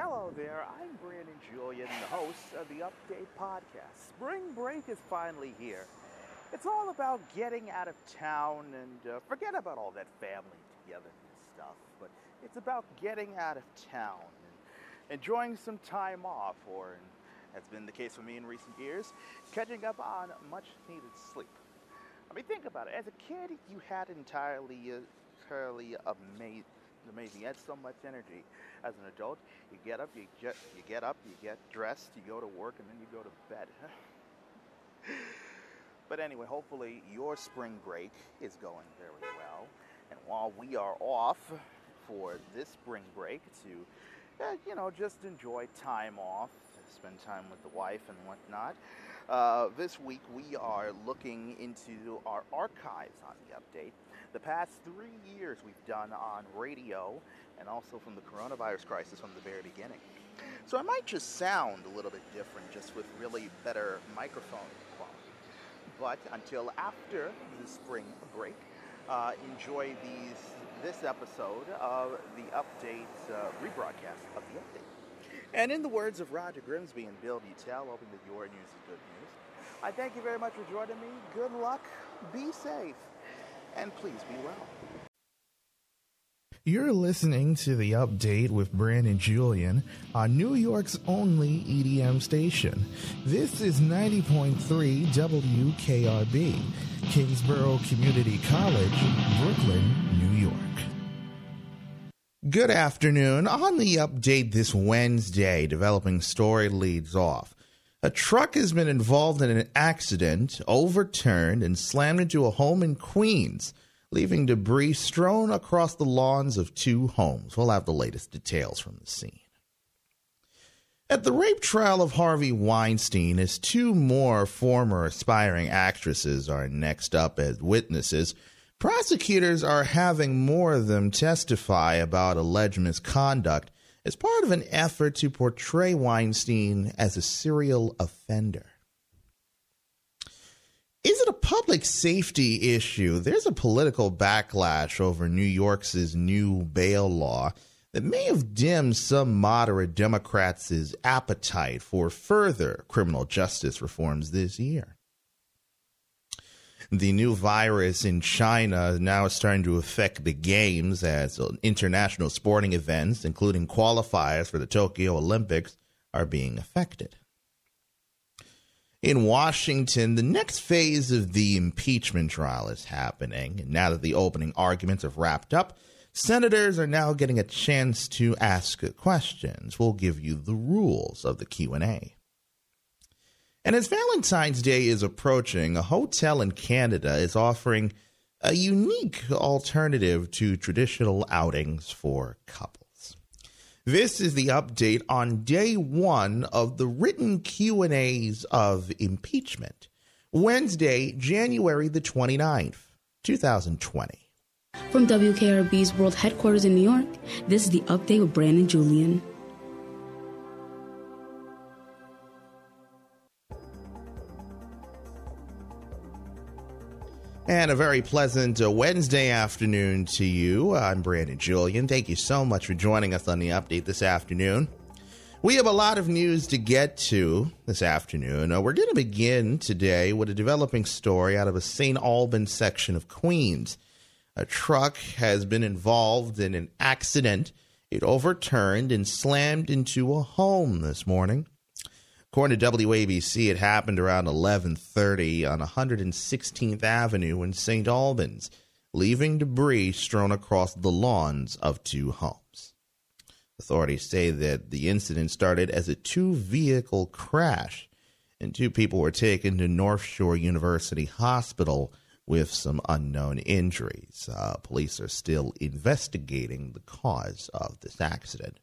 Hello there, I'm Brandon Julien, the host of the Update Podcast. Spring break is finally here. It's all about getting out of town and uh, forget about all that family together and stuff, but it's about getting out of town and enjoying some time off, or as has been the case for me in recent years, catching up on much needed sleep. I mean, think about it. As a kid, you had entirely, uh, entirely amazing amazing. You had so much energy. As an adult, you get up, you get, you get up, you get dressed, you go to work, and then you go to bed. but anyway, hopefully your spring break is going very well. And while we are off for this spring break to, uh, you know, just enjoy time off, spend time with the wife and whatnot. Uh, this week we are looking into our archives on the update the past three years we've done on radio and also from the coronavirus crisis from the very beginning. So I might just sound a little bit different just with really better microphone quality. But until after the spring break, uh, enjoy these this episode of the update uh, rebroadcast of the update. And in the words of Roger Grimsby and Bill Beutel, hoping that your news is good news, I thank you very much for joining me. Good luck. Be safe and please be well. You're listening to the update with Brandon Julien on New York's only EDM station. This is 90.3 WKRB, Kingsborough Community College, Brooklyn, New York. Good afternoon. On the update this Wednesday, developing story leads off. A truck has been involved in an accident, overturned, and slammed into a home in Queens, leaving debris strewn across the lawns of two homes. We'll have the latest details from the scene. At the rape trial of Harvey Weinstein, as two more former aspiring actresses are next up as witnesses, prosecutors are having more of them testify about alleged misconduct as part of an effort to portray Weinstein as a serial offender. Is it a public safety issue? There's a political backlash over New York's new bail law that may have dimmed some moderate Democrats' appetite for further criminal justice reforms this year the new virus in China now is starting to affect the games as international sporting events, including qualifiers for the Tokyo Olympics, are being affected. In Washington, the next phase of the impeachment trial is happening. And now that the opening arguments have wrapped up, senators are now getting a chance to ask questions. We'll give you the rules of the Q&A. And as Valentine's Day is approaching, a hotel in Canada is offering a unique alternative to traditional outings for couples. This is the update on day 1 of the written Q&As of impeachment. Wednesday, January the 29th, 2020. From WKRB's World Headquarters in New York, this is the update with Brandon Julien. And a very pleasant uh, Wednesday afternoon to you. I'm Brandon Julien. Thank you so much for joining us on the update this afternoon. We have a lot of news to get to this afternoon. Uh, we're going to begin today with a developing story out of a St. Albans section of Queens. A truck has been involved in an accident. It overturned and slammed into a home this morning. According to WABC, it happened around 11:30 on 116th Avenue in St. Albans, leaving debris strewn across the lawns of two homes. Authorities say that the incident started as a two-vehicle crash, and two people were taken to North Shore University Hospital with some unknown injuries. Uh, police are still investigating the cause of this accident.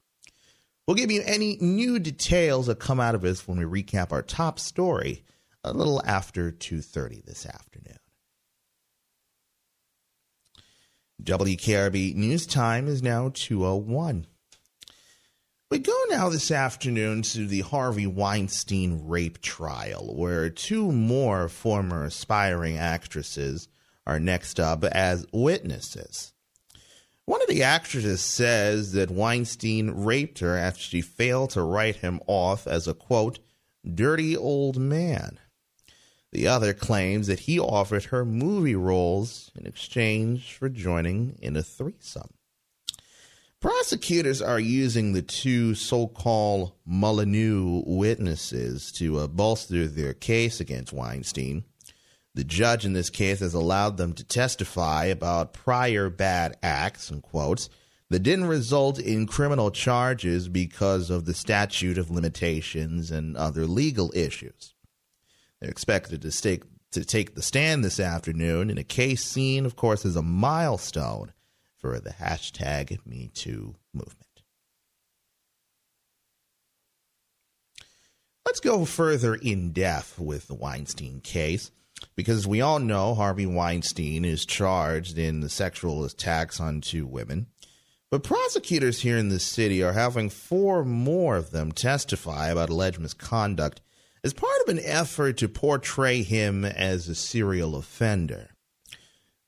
We'll give you any new details that come out of this when we recap our top story a little after 2:30 this afternoon. WKRB News Time is now 201. We go now this afternoon to the Harvey Weinstein rape trial, where two more former aspiring actresses are next up as witnesses. One of the actresses says that Weinstein raped her after she failed to write him off as a quote, dirty old man. The other claims that he offered her movie roles in exchange for joining in a threesome. Prosecutors are using the two so called Molineux witnesses to uh, bolster their case against Weinstein. The judge in this case has allowed them to testify about prior bad acts, and quotes, that didn't result in criminal charges because of the statute of limitations and other legal issues. They're expected to take, to take the stand this afternoon in a case seen, of course, as a milestone for the hashtag MeToo movement. Let's go further in depth with the Weinstein case because we all know Harvey Weinstein is charged in the sexual attacks on two women. But prosecutors here in the city are having four more of them testify about alleged misconduct as part of an effort to portray him as a serial offender.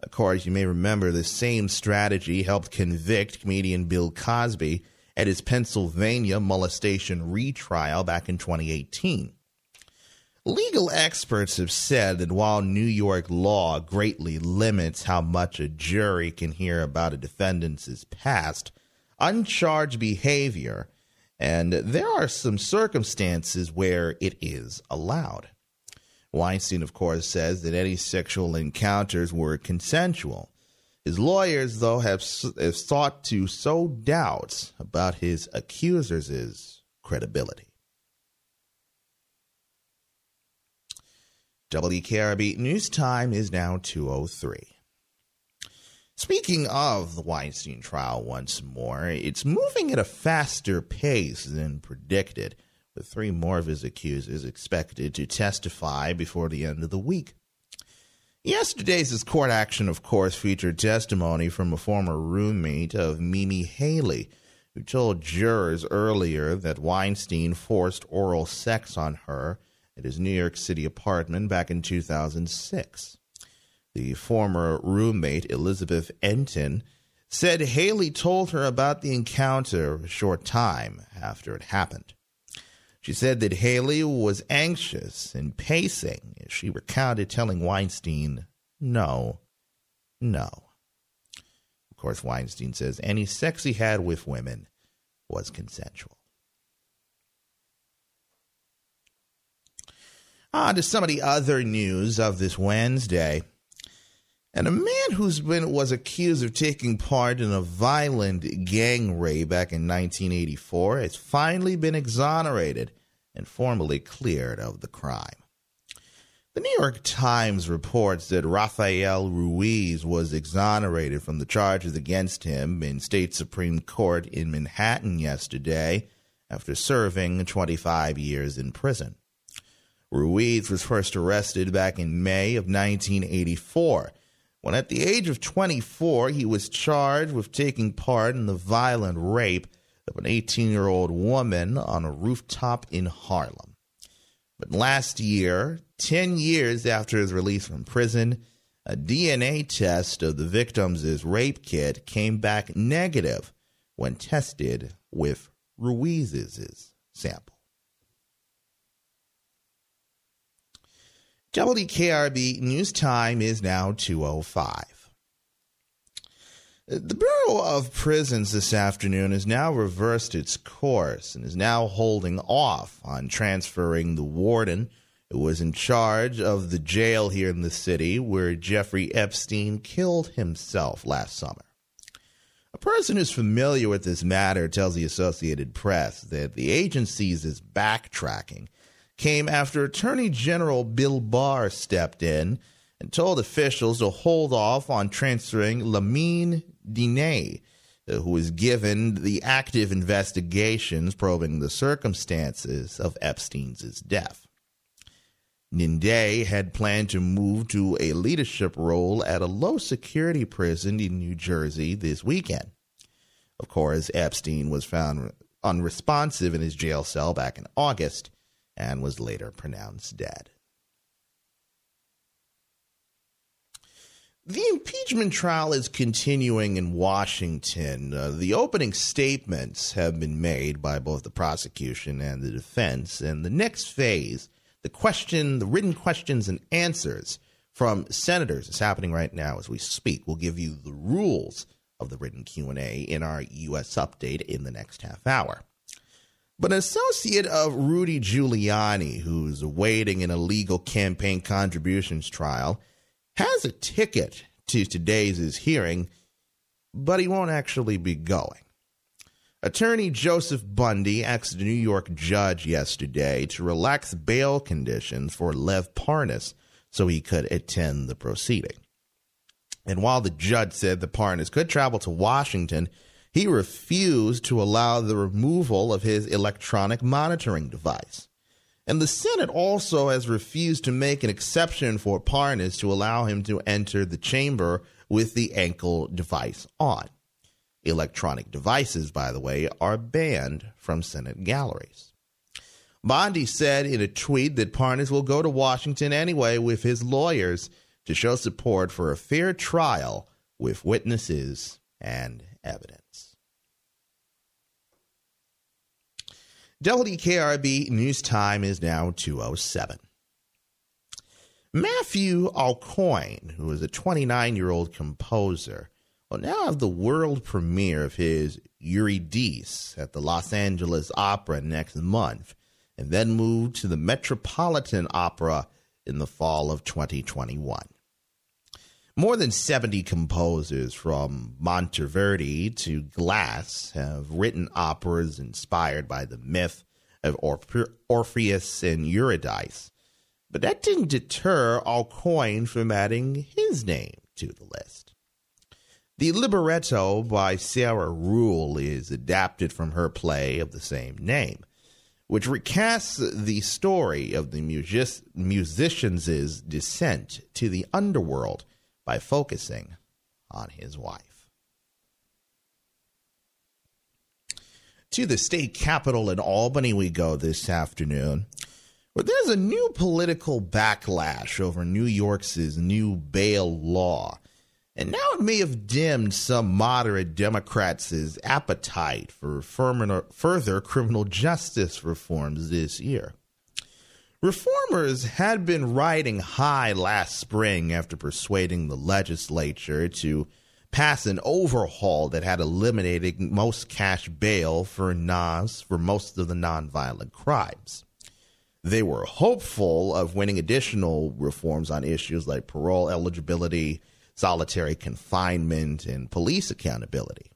Of course, you may remember the same strategy helped convict comedian Bill Cosby at his Pennsylvania molestation retrial back in 2018. Legal experts have said that while New York law greatly limits how much a jury can hear about a defendant's past, uncharged behavior, and there are some circumstances where it is allowed. Weinstein, of course, says that any sexual encounters were consensual. His lawyers, though, have, have sought to sow doubts about his accusers' credibility. WKRB News Time is now 203. Speaking of the Weinstein trial once more, it's moving at a faster pace than predicted, with three more of his accusers expected to testify before the end of the week. Yesterday's court action, of course, featured testimony from a former roommate of Mimi Haley, who told jurors earlier that Weinstein forced oral sex on her at his New York City apartment back in 2006. The former roommate, Elizabeth Enton, said Haley told her about the encounter a short time after it happened. She said that Haley was anxious and pacing as she recounted telling Weinstein, no, no. Of course, Weinstein says any sex he had with women was consensual. On to some of the other news of this Wednesday. And a man who's been was accused of taking part in a violent gang raid back in 1984 has finally been exonerated and formally cleared of the crime. The New York Times reports that Rafael Ruiz was exonerated from the charges against him in state Supreme Court in Manhattan yesterday after serving 25 years in prison. Ruiz was first arrested back in May of 1984 when, at the age of 24, he was charged with taking part in the violent rape of an 18 year old woman on a rooftop in Harlem. But last year, 10 years after his release from prison, a DNA test of the victim's rape kit came back negative when tested with Ruiz's sample. WKRB News Time is now 205. The Bureau of Prisons this afternoon has now reversed its course and is now holding off on transferring the warden who was in charge of the jail here in the city where Jeffrey Epstein killed himself last summer. A person who's familiar with this matter tells the Associated Press that the agency's is backtracking came after Attorney General Bill Barr stepped in and told officials to hold off on transferring Lamine N'Diaye, uh, who was given the active investigations probing the circumstances of Epstein's death. N'Diaye had planned to move to a leadership role at a low security prison in New Jersey this weekend. Of course, Epstein was found unresponsive in his jail cell back in August and was later pronounced dead. The impeachment trial is continuing in Washington. Uh, the opening statements have been made by both the prosecution and the defense, and the next phase, the question, the written questions and answers from senators, is happening right now as we speak. We'll give you the rules of the written Q&A in our U.S. update in the next half hour. But an associate of Rudy Giuliani, who's awaiting an illegal campaign contributions trial, has a ticket to today's hearing, but he won't actually be going. Attorney Joseph Bondy asked a New York judge yesterday to relax bail conditions for Lev Parnas so he could attend the proceeding. And while the judge said the Parnas could travel to Washington, he refused to allow the removal of his electronic monitoring device. And the Senate also has refused to make an exception for Parnas to allow him to enter the chamber with the ankle device on. Electronic devices, by the way, are banned from Senate galleries. Bondy said in a tweet that Parnas will go to Washington anyway with his lawyers to show support for a fair trial with witnesses and evidence. WKRB News Time is now 207. Matthew Aucoin, who is a 29 year old composer, will now have the world premiere of his Eurydice at the Los Angeles Opera next month, and then move to the Metropolitan Opera in the fall of 2021. More than 70 composers from Monteverdi to Glass have written operas inspired by the myth of Orpheus and Eurydice. But that didn't deter Aucoin from adding his name to the list. The libretto by Sarah Ruhl is adapted from her play of the same name, which recasts the story of the music- musician's descent to the underworld by focusing on his wife. To the state capitol in Albany, we go this afternoon, where there's a new political backlash over New York's new bail law. And now it may have dimmed some moderate Democrats' appetite for further criminal justice reforms this year. Reformers had been riding high last spring after persuading the legislature to pass an overhaul that had eliminated most cash bail for NAS for most of the nonviolent crimes. They were hopeful of winning additional reforms on issues like parole eligibility, solitary confinement, and police accountability.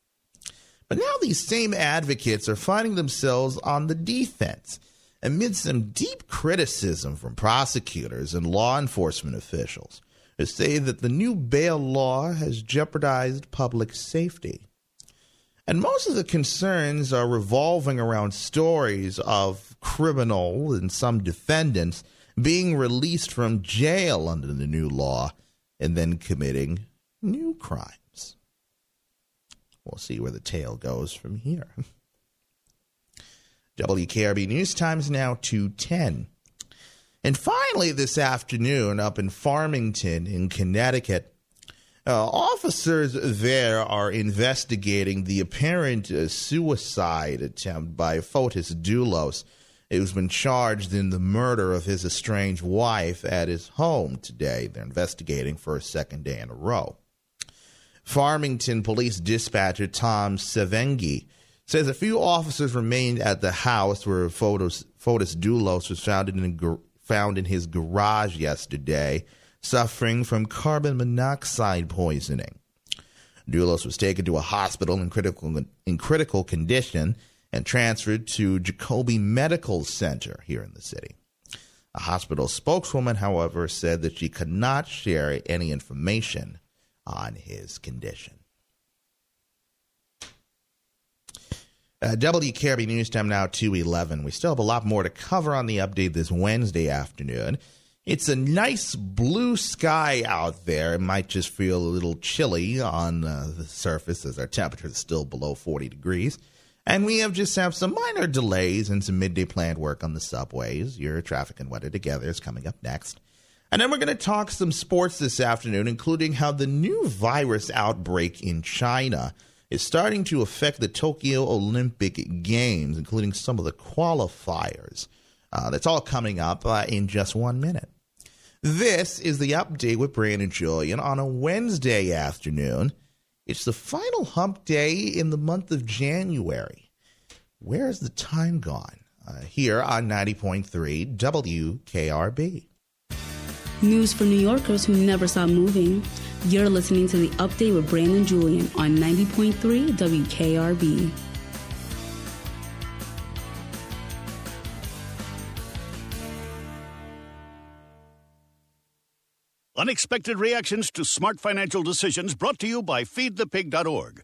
But now these same advocates are finding themselves on the defense amid some deep criticism from prosecutors and law enforcement officials who say that the new bail law has jeopardized public safety. And most of the concerns are revolving around stories of criminal and some defendants being released from jail under the new law and then committing new crimes. We'll see where the tale goes from here. WKRB News Times now 210. And finally, this afternoon, up in Farmington in Connecticut, uh, officers there are investigating the apparent uh, suicide attempt by Fotis Dulos, who's been charged in the murder of his estranged wife at his home today. They're investigating for a second day in a row. Farmington Police Dispatcher Tom Sevengi says a few officers remained at the house where Fotis, Fotis was found in, found in his garage yesterday, suffering from carbon monoxide poisoning. Dulos was taken to a hospital in critical, in critical condition and transferred to Jacobi Medical Center here in the city. A hospital spokeswoman, however, said that she could not share any information on his condition. Uh, WKRB News Time now 211. We still have a lot more to cover on the update this Wednesday afternoon. It's a nice blue sky out there. It might just feel a little chilly on uh, the surface as our temperature is still below 40 degrees. And we have just have some minor delays and some midday planned work on the subways. Your traffic and weather together is coming up next. And then we're going to talk some sports this afternoon, including how the new virus outbreak in China is starting to affect the Tokyo Olympic Games, including some of the qualifiers. Uh, that's all coming up uh, in just one minute. This is the update with Brandon Julien on a Wednesday afternoon. It's the final hump day in the month of January. Where has the time gone? Uh, here on 90.3 WKRB. News for New Yorkers who never stop moving. You're listening to the update with Brandon Julien on 90.3 WKRB. Unexpected reactions to smart financial decisions brought to you by feedthepig.org.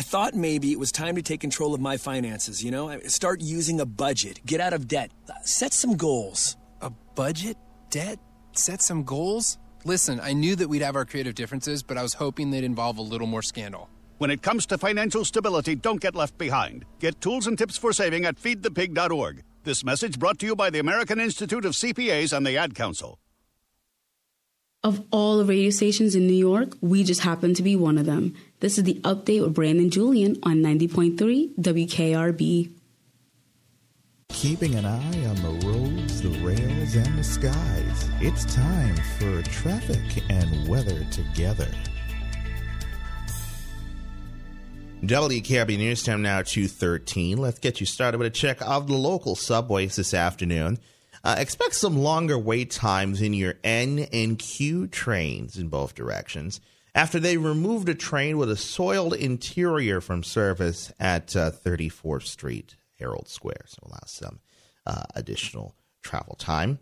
I thought maybe it was time to take control of my finances, you know? Start using a budget, get out of debt, uh, set some goals. A budget? Debt? Set some goals? Listen, I knew that we'd have our creative differences, but I was hoping they'd involve a little more scandal. When it comes to financial stability, don't get left behind. Get tools and tips for saving at feedthepig.org. This message brought to you by the American Institute of CPAs and the Ad Council. Of all the radio stations in New York, we just happen to be one of them. This is the update with Brandon Julien on 90.3 WKRB. Keeping an eye on the roads, the rails, and the skies. It's time for traffic and weather together. WKRB News Time now 213. Let's get you started with a check of the local subways this afternoon. Uh, expect some longer wait times in your N and Q trains in both directions after they removed a train with a soiled interior from service at uh, 34th Street, Herald Square. So allow some uh, additional travel time.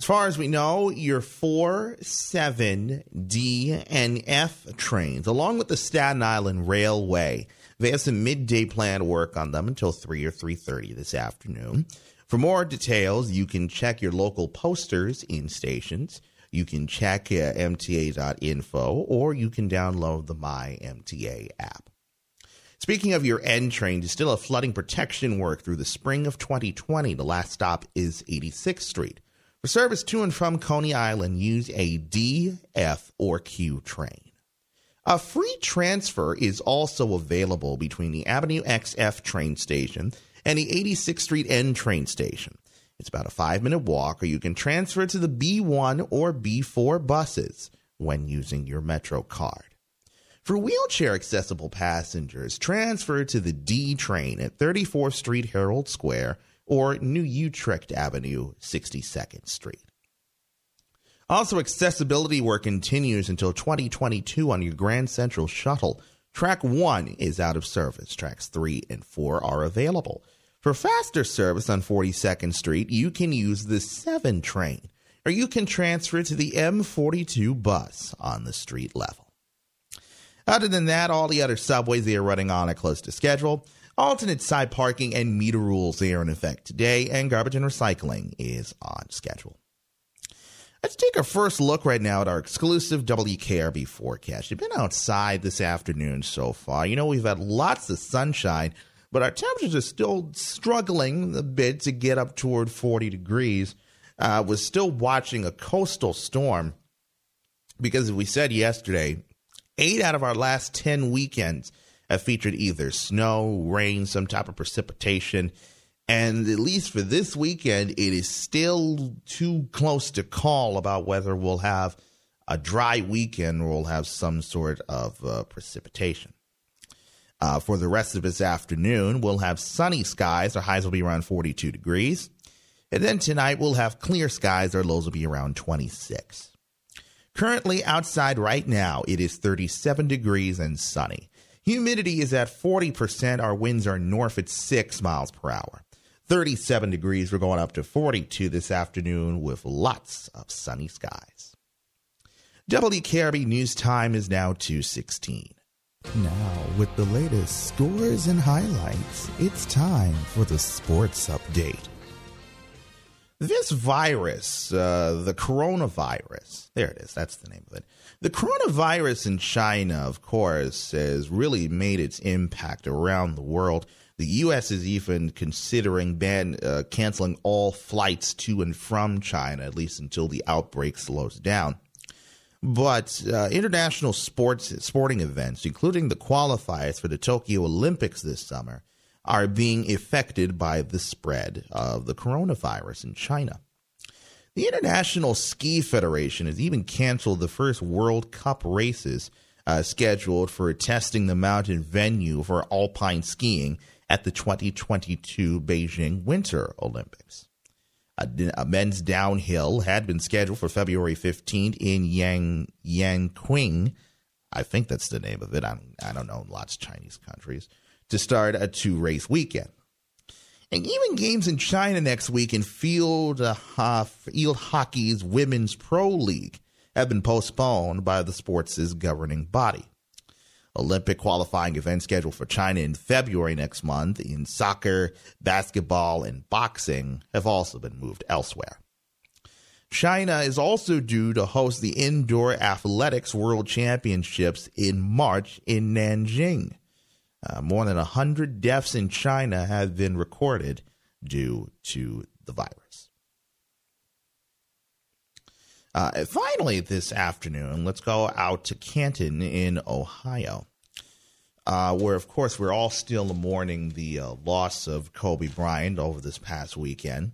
As far as we know, your 4, 7, D, and F trains, along with the Staten Island Railway, they have some midday planned work on them until 3 or 3.30 this afternoon. For more details, you can check your local posters in stations. You can check uh, MTA.info or you can download the My MTA app. Speaking of your N train, you still a flooding protection work through the spring of 2020. The last stop is 86th Street. For service to and from Coney Island, use a D, F, or Q train. A free transfer is also available between the Avenue XF train station and the 86th Street N train station. It's about a five minute walk, or you can transfer to the B1 or B4 buses when using your Metro card. For wheelchair accessible passengers, transfer to the D train at 34th Street Herald Square or New Utrecht Avenue, 62nd Street. Also, accessibility work continues until 2022 on your Grand Central Shuttle. Track 1 is out of service. Tracks 3 and 4 are available. For faster service on 42nd Street, you can use the 7 train, or you can transfer to the M42 bus on the street level. Other than that, all the other subways they are running on are close to schedule. Alternate side parking and meter rules they are in effect today, and garbage and recycling is on schedule. Let's take a first look right now at our exclusive WKRB forecast. You've been outside this afternoon so far. You know, we've had lots of sunshine but our temperatures are still struggling a bit to get up toward 40 degrees. Uh, was still watching a coastal storm because, we said yesterday, eight out of our last 10 weekends have featured either snow, rain, some type of precipitation. And at least for this weekend, it is still too close to call about whether we'll have a dry weekend or we'll have some sort of uh, precipitation. Uh, for the rest of this afternoon, we'll have sunny skies. Our highs will be around 42 degrees. And then tonight, we'll have clear skies. Our lows will be around 26. Currently, outside right now, it is 37 degrees and sunny. Humidity is at 40%. Our winds are north at 6 miles per hour. 37 degrees. We're going up to 42 this afternoon with lots of sunny skies. WKRB News Time is now 216. Now, with the latest scores and highlights, it's time for the sports update. This virus, uh, the coronavirus, there it is, that's the name of it. The coronavirus in China, of course, has really made its impact around the world. The U.S. is even considering ban uh, canceling all flights to and from China, at least until the outbreak slows down. But uh, international sports sporting events, including the qualifiers for the Tokyo Olympics this summer, are being affected by the spread of the coronavirus in China. The International Ski Federation has even canceled the first World Cup races uh, scheduled for testing the mountain venue for alpine skiing at the 2022 Beijing Winter Olympics. A, a, men's downhill had been scheduled for February 15th in Yang. I think that's the name of it. I don't, I don't know lots of Chinese countries to start a two race weekend. And even games in China next week in field, uh, field hockey's Women's Pro League have been postponed by the sports' governing body. Olympic qualifying events scheduled for China in February next month in soccer, basketball, and boxing have also been moved elsewhere. China is also due to host the Indoor Athletics World Championships in March in Nanjing. Uh, more than 100 deaths in China have been recorded due to the virus. Uh, finally, this afternoon, let's go out to Canton in Ohio, uh, where, of course, we're all still mourning the uh, loss of Kobe Bryant over this past weekend.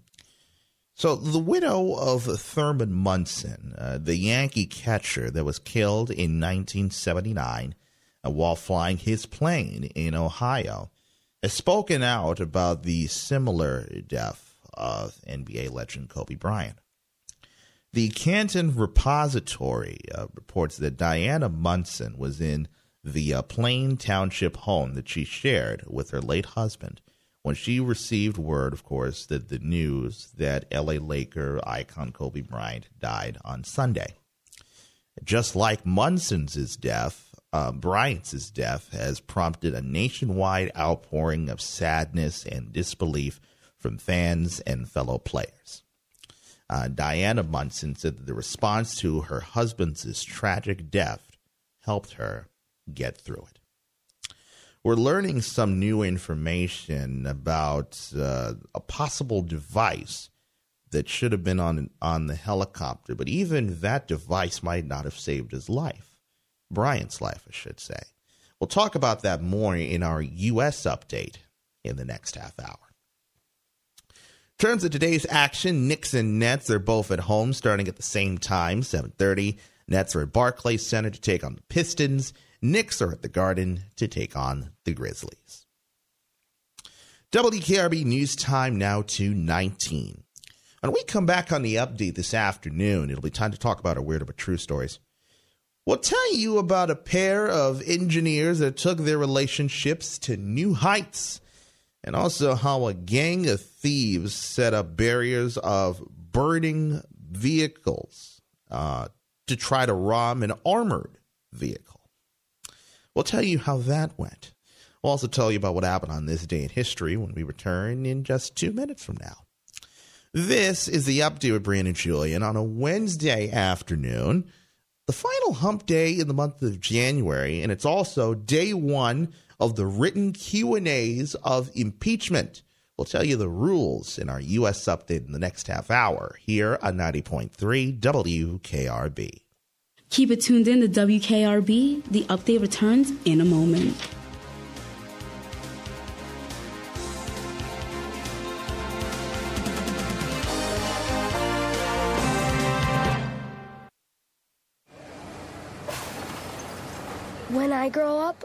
So, the widow of Thurman Munson, uh, the Yankee catcher that was killed in 1979 uh, while flying his plane in Ohio, has spoken out about the similar death of NBA legend Kobe Bryant. The Canton Repository uh, reports that Diana Munson was in the uh, Plain Township home that she shared with her late husband when she received word, of course, that the news that LA Laker icon Kobe Bryant died on Sunday. Just like Munson's death, uh, Bryant's death has prompted a nationwide outpouring of sadness and disbelief from fans and fellow players. Uh, Diana Munson said that the response to her husband's tragic death helped her get through it. We're learning some new information about uh, a possible device that should have been on on the helicopter, but even that device might not have saved his life, Bryant's life, I should say. We'll talk about that more in our U.S. update in the next half hour terms of today's action, Knicks and Nets are both at home starting at the same time, 7:30. Nets are at Barclays Center to take on the Pistons. Knicks are at the Garden to take on the Grizzlies. WKRB News Time now to 19. When we come back on the update this afternoon, it'll be time to talk about our weird but true stories. We'll tell you about a pair of engineers that took their relationships to new heights and also how a gang of thieves set up barriers of burning vehicles uh, to try to rob an armored vehicle. We'll tell you how that went. We'll also tell you about what happened on this day in history when we return in just two minutes from now. This is the update with Brandon Julien on a Wednesday afternoon, the final hump day in the month of January, and it's also day one of the written Q&As of impeachment. We'll tell you the rules in our U.S. update in the next half hour here on 90.3 WKRB. Keep it tuned in to WKRB. The update returns in a moment. When I grow up,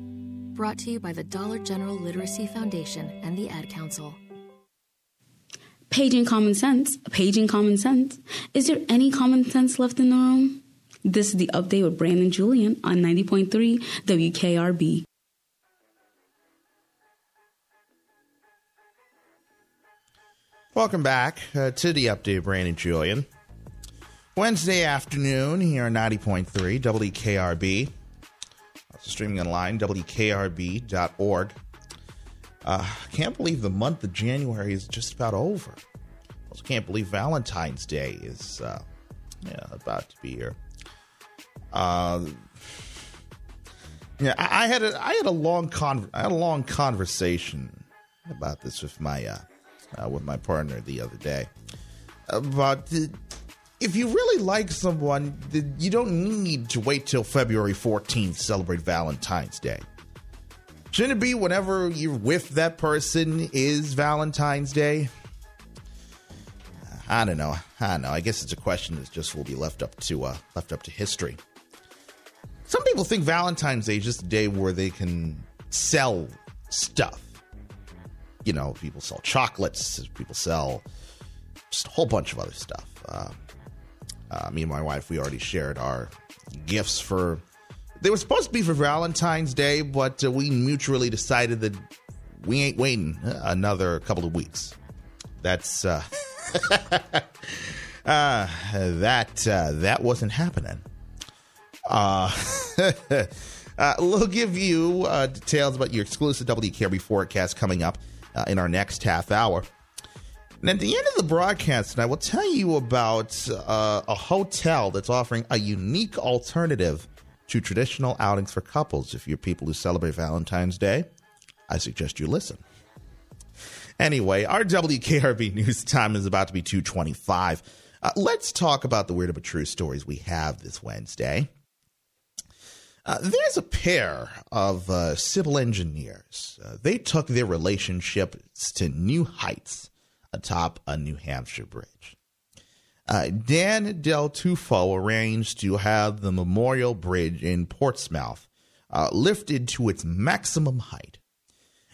Brought to you by the Dollar General Literacy Foundation and the Ad Council. Paging common sense, paging common sense. Is there any common sense left in the room? This is the update with Brandon Julien on 90.3 WKRB. Welcome back uh, to the update, Brandon Julien. Wednesday afternoon here on 90.3 WKRB. Streaming online, WKRB.org. Uh, can't believe the month of January is just about over. Also, can't believe Valentine's Day is uh, yeah, about to be here. Uh, yeah, I, I had a I had a long con I had a long conversation about this with my uh, uh, with my partner the other day. Uh, if you really like someone, you don't need to wait till February 14th to celebrate Valentine's Day. Shouldn't it be whenever you're with that person is Valentine's Day? I don't know. I don't know. I guess it's a question that just will be left up to uh, left up to history. Some people think Valentine's Day is just a day where they can sell stuff. You know, people sell chocolates, people sell just a whole bunch of other stuff. Uh, uh, me and my wife, we already shared our gifts for. They were supposed to be for Valentine's Day, but uh, we mutually decided that we ain't waiting another couple of weeks. That's uh, uh, that uh, that wasn't happening. Uh, uh, we'll give you uh, details about your exclusive WKRB forecast coming up uh, in our next half hour. And at the end of the broadcast, I will tell you about uh, a hotel that's offering a unique alternative to traditional outings for couples. If you're people who celebrate Valentine's Day, I suggest you listen. Anyway, our WKRB news time is about to be 225. Uh, let's talk about the weird but true stories we have this Wednesday. Uh, there's a pair of uh, civil engineers. Uh, they took their relationship to new heights atop a New Hampshire bridge. Uh, Dan Del Tufo arranged to have the Memorial Bridge in Portsmouth uh, lifted to its maximum height.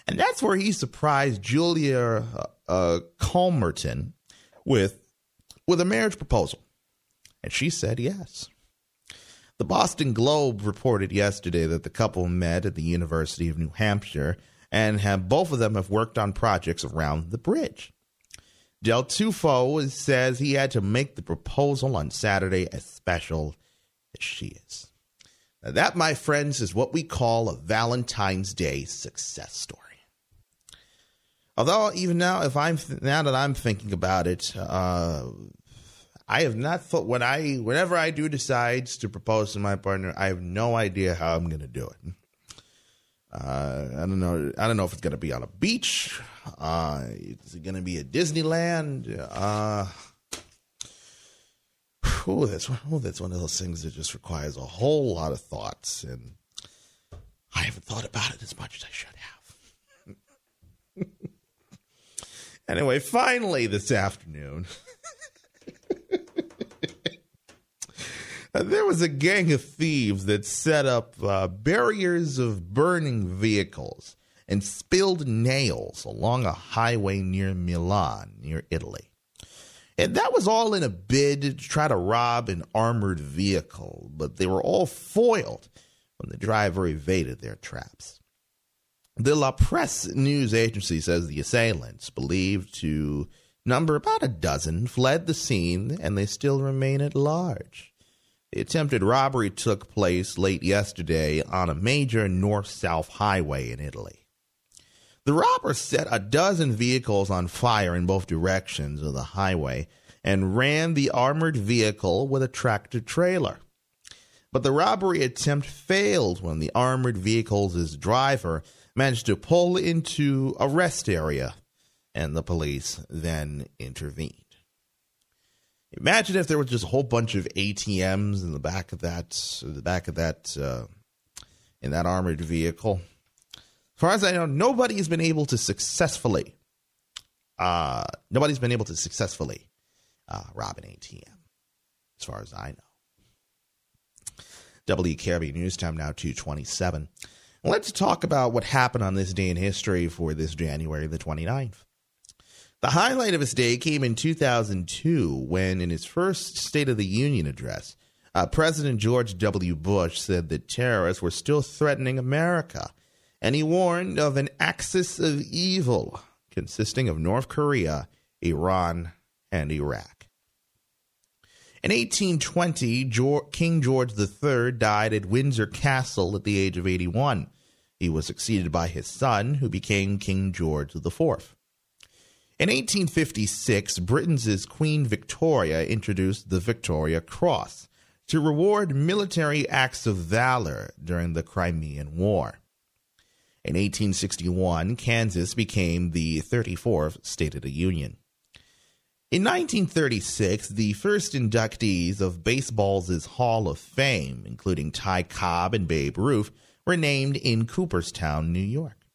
And that's where he surprised Julia uh, Calmerton with, with a marriage proposal. And she said yes. The Boston Globe reported yesterday that the couple met at the University of New Hampshire and have both of them have worked on projects around the bridge. Del Tufo says he had to make the proposal on Saturday as special as she is. Now that, my friends, is what we call a Valentine's Day success story. Although even now, if I'm now that I'm thinking about it, uh, I have not thought when I whenever I do decide to propose to my partner, I have no idea how I'm going to do it. Uh, I don't know. I don't know if it's going to be on a beach. Uh, is it going to be at Disneyland? Uh, Ooh, that's oh, that's one of those things that just requires a whole lot of thoughts, and I haven't thought about it as much as I should have. anyway, finally this afternoon, there was a gang of thieves that set up uh, barriers of burning vehicles and spilled nails along a highway near Milan, near Italy. And that was all in a bid to try to rob an armored vehicle, but they were all foiled when the driver evaded their traps. The La Presse news agency says the assailants, believed to number about a dozen, fled the scene and they still remain at large. The attempted robbery took place late yesterday on a major north south highway in Italy. The robbers set a dozen vehicles on fire in both directions of the highway and ran the armored vehicle with a tractor trailer. But the robbery attempt failed when the armored vehicle's driver managed to pull into a rest area, and the police then intervened. Imagine if there was just a whole bunch of ATMs in the back of that, the back of that, uh, in that armored vehicle. As far as I know, nobody has been able to successfully, uh, nobody's been able to successfully uh, rob an ATM, as far as I know. WKRB News Time now 227. Let's talk about what happened on this day in history for this January the 29th. The highlight of his day came in 2002 when, in his first State of the Union address, uh, President George W. Bush said that terrorists were still threatening America and he warned of an axis of evil consisting of North Korea, Iran, and Iraq. In 1820, King George III died at Windsor Castle at the age of 81. He was succeeded by his son, who became King George IV. In 1856, Britain's Queen Victoria introduced the Victoria Cross to reward military acts of valor during the Crimean War. In 1861, Kansas became the 34th state of the Union. In 1936, the first inductees of baseball's Hall of Fame, including Ty Cobb and Babe Ruth, were named in Cooperstown, New York.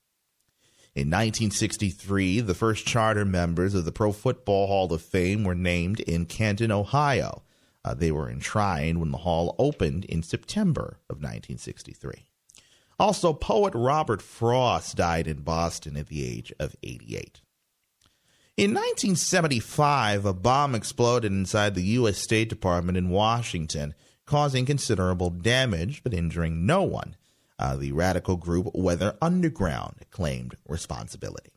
In 1963, the first charter members of the Pro Football Hall of Fame were named in Canton, Ohio. Uh, they were enshrined when the hall opened in September of 1963. Also, poet Robert Frost died in Boston at the age of 88. In 1975, a bomb exploded inside the U.S. State Department in Washington, causing considerable damage but injuring no one. Uh, the radical group Weather Underground claimed responsibility.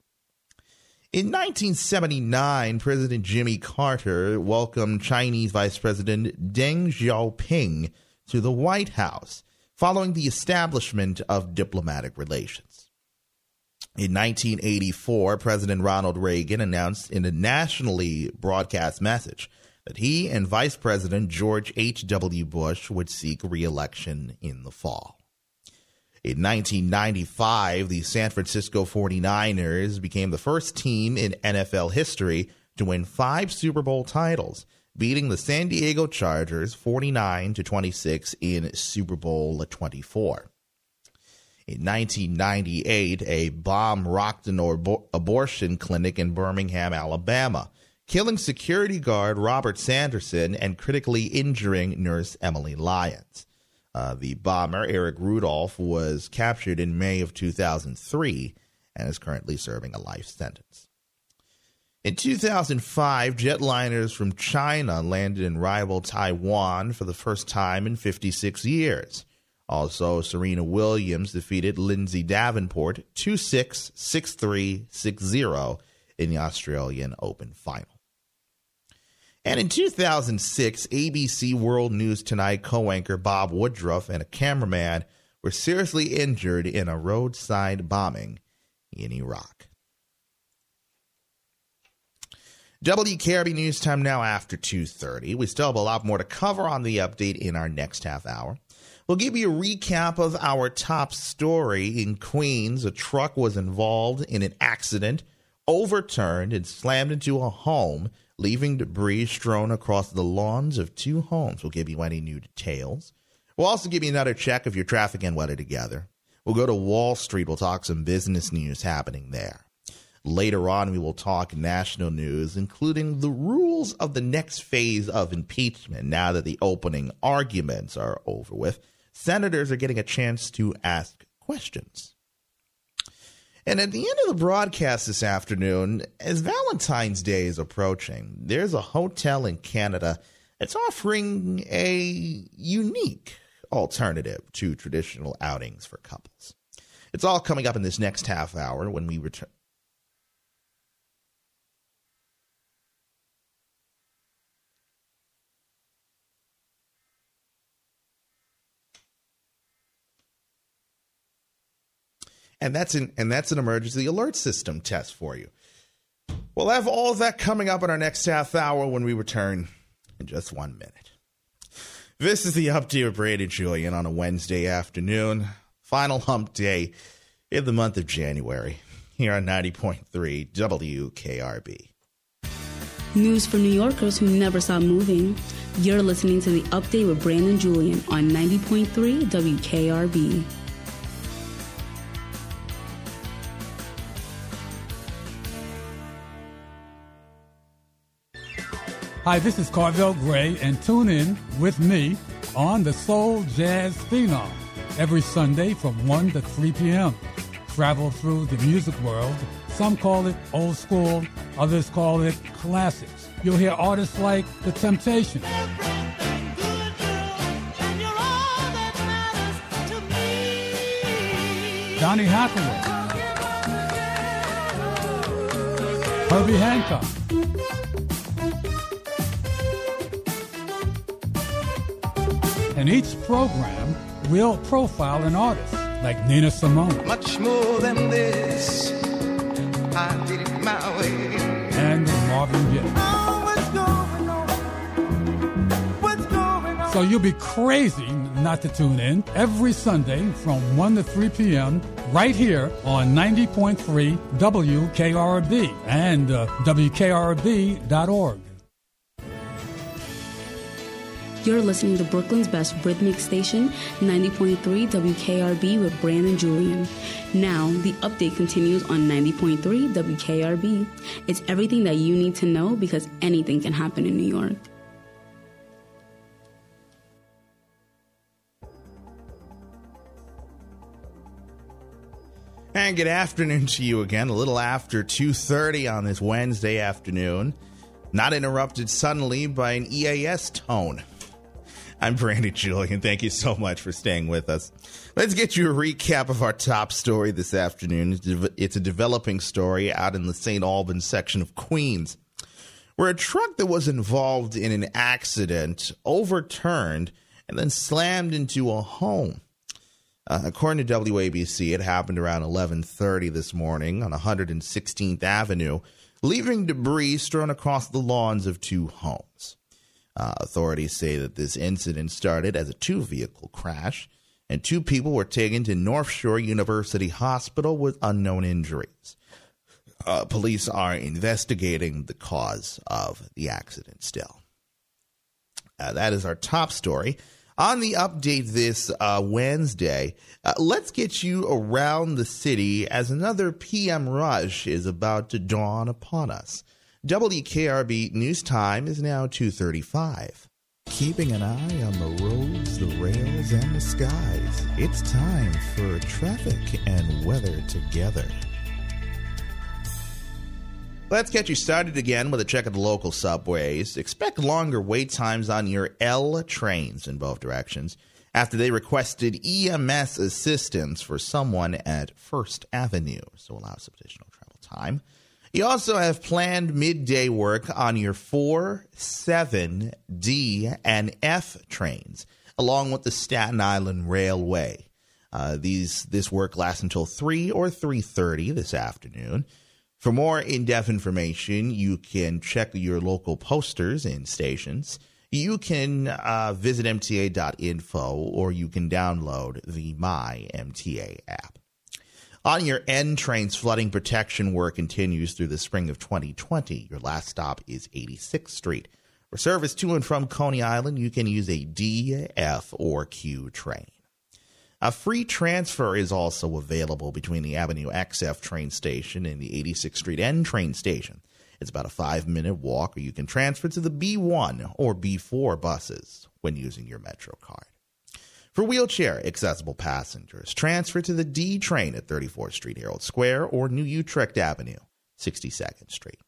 In 1979, President Jimmy Carter welcomed Chinese Vice President Deng Xiaoping to the White House following the establishment of diplomatic relations. In 1984, President Ronald Reagan announced in a nationally broadcast message that he and Vice President George H.W. Bush would seek reelection in the fall. In 1995, the San Francisco 49ers became the first team in NFL history to win five Super Bowl titles beating the San Diego Chargers 49 to 26 in Super Bowl 24. In 1998, a bomb rocked an abortion clinic in Birmingham, Alabama, killing security guard Robert Sanderson and critically injuring nurse Emily Lyons. Uh, the bomber, Eric Rudolph, was captured in May of 2003 and is currently serving a life sentence. In 2005, jetliners from China landed in rival Taiwan for the first time in 56 years. Also, Serena Williams defeated Lindsay Davenport 2 6 6 3 6 0 in the Australian Open final. And in 2006, ABC World News Tonight co anchor Bob Woodruff and a cameraman were seriously injured in a roadside bombing in Iraq. WKRB News Time now after 2.30. We still have a lot more to cover on the update in our next half hour. We'll give you a recap of our top story in Queens. A truck was involved in an accident, overturned, and slammed into a home leaving debris strewn across the lawns of two homes. We'll give you any new details. We'll also give you another check of your traffic and weather together. We'll go to Wall Street. We'll talk some business news happening there. Later on, we will talk national news, including the rules of the next phase of impeachment now that the opening arguments are over with. Senators are getting a chance to ask questions. And at the end of the broadcast this afternoon, as Valentine's Day is approaching, there's a hotel in Canada that's offering a unique alternative to traditional outings for couples. It's all coming up in this next half hour when we return. And that's an and that's an emergency alert system test for you. We'll have all that coming up in our next half hour when we return in just one minute. This is the update with Brady Julien on a Wednesday afternoon, final hump day in the month of January, here on 90.3 WKRB. News for New Yorkers who never stop moving. You're listening to the update with Brandon Julien on 90.3 WKRB. Hi, this is Carvel Gray, and tune in with me on the Soul Jazz Phenom every Sunday from 1 to 3 p.m. Travel through the music world. Some call it old school, others call it classics. You'll hear artists like The Temptations. Donny Hathaway. Herbie Hancock. In each program, we'll profile an artist like Nina Simone. Much more than this, I did it my way. And Marvin Gaye. Oh, so you'll be crazy not to tune in every Sunday from 1 to 3 p.m. right here on 90.3 WKRB and uh, WKRB.org. You're listening to Brooklyn's best rhythmic station, 90.3 WKRB with Brandon Julien. Now, the update continues on 90.3 WKRB. It's everything that you need to know because anything can happen in New York. And good afternoon to you again. A little after 2:30 on this Wednesday afternoon. Not interrupted suddenly by an EAS tone. I'm Brandy Julien. Thank you so much for staying with us. Let's get you a recap of our top story this afternoon. It's a developing story out in the St. Albans section of Queens, where a truck that was involved in an accident overturned and then slammed into a home. Uh, according to WABC, it happened around 11:30 this morning on 116th Avenue, leaving debris strewn across the lawns of two homes. Uh, authorities say that this incident started as a two vehicle crash, and two people were taken to North Shore University Hospital with unknown injuries. Uh, police are investigating the cause of the accident still. Uh, that is our top story. On the update this uh, Wednesday, uh, let's get you around the city as another PM rush is about to dawn upon us. WKRB News Time is now 2:35. Keeping an eye on the roads, the rails, and the skies. It's time for traffic and weather together. Let's get you started again with a check of the local subways. Expect longer wait times on your L trains in both directions after they requested EMS assistance for someone at First Avenue, so allow some additional travel time. You also have planned midday work on your 4, 7, D, and F trains, along with the Staten Island Railway. Uh, these this work lasts until 3 or 3:30 this afternoon. For more in-depth information, you can check your local posters and stations. You can uh, visit mta.info or you can download the My MTA app. On your N trains, flooding protection work continues through the spring of 2020. Your last stop is 86th Street. For service to and from Coney Island, you can use a D, F, or Q train. A free transfer is also available between the Avenue XF train station and the 86th Street N train station. It's about a five minute walk, or you can transfer to the B1 or B4 buses when using your Metro card. For wheelchair accessible passengers, transfer to the D train at 34th Street Herald Square or New Utrecht Avenue, 62nd Street.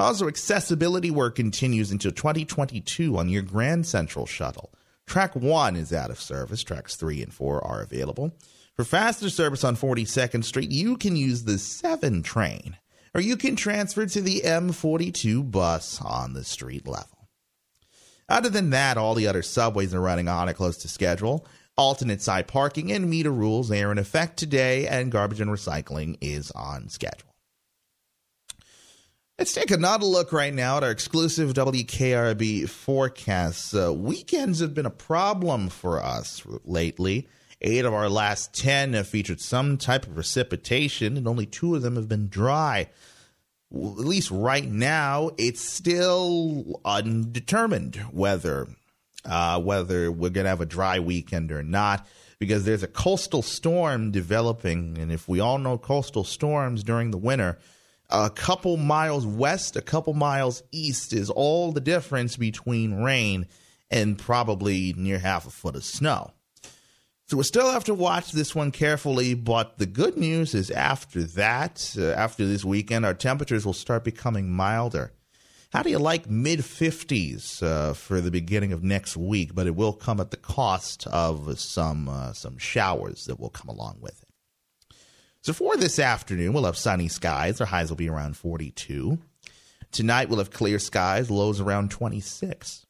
Also, accessibility work continues until 2022 on your Grand Central shuttle. Track 1 is out of service, tracks 3 and 4 are available. For faster service on 42nd Street, you can use the 7 train, or you can transfer to the M42 bus on the street level. Other than that, all the other subways are running on or close to schedule. Alternate side parking and meter rules are in effect today, and garbage and recycling is on schedule. Let's take another look right now at our exclusive WKRB forecasts. Uh, weekends have been a problem for us lately. Eight of our last 10 have featured some type of precipitation, and only two of them have been dry at least right now, it's still undetermined whether uh, whether we're going to have a dry weekend or not because there's a coastal storm developing. And if we all know coastal storms during the winter, a couple miles west, a couple miles east is all the difference between rain and probably near half a foot of snow. So we still have to watch this one carefully, but the good news is after that, uh, after this weekend, our temperatures will start becoming milder. How do you like mid 50s uh, for the beginning of next week? But it will come at the cost of some uh, some showers that will come along with it. So for this afternoon, we'll have sunny skies. Our highs will be around 42. Tonight, we'll have clear skies, lows around 26.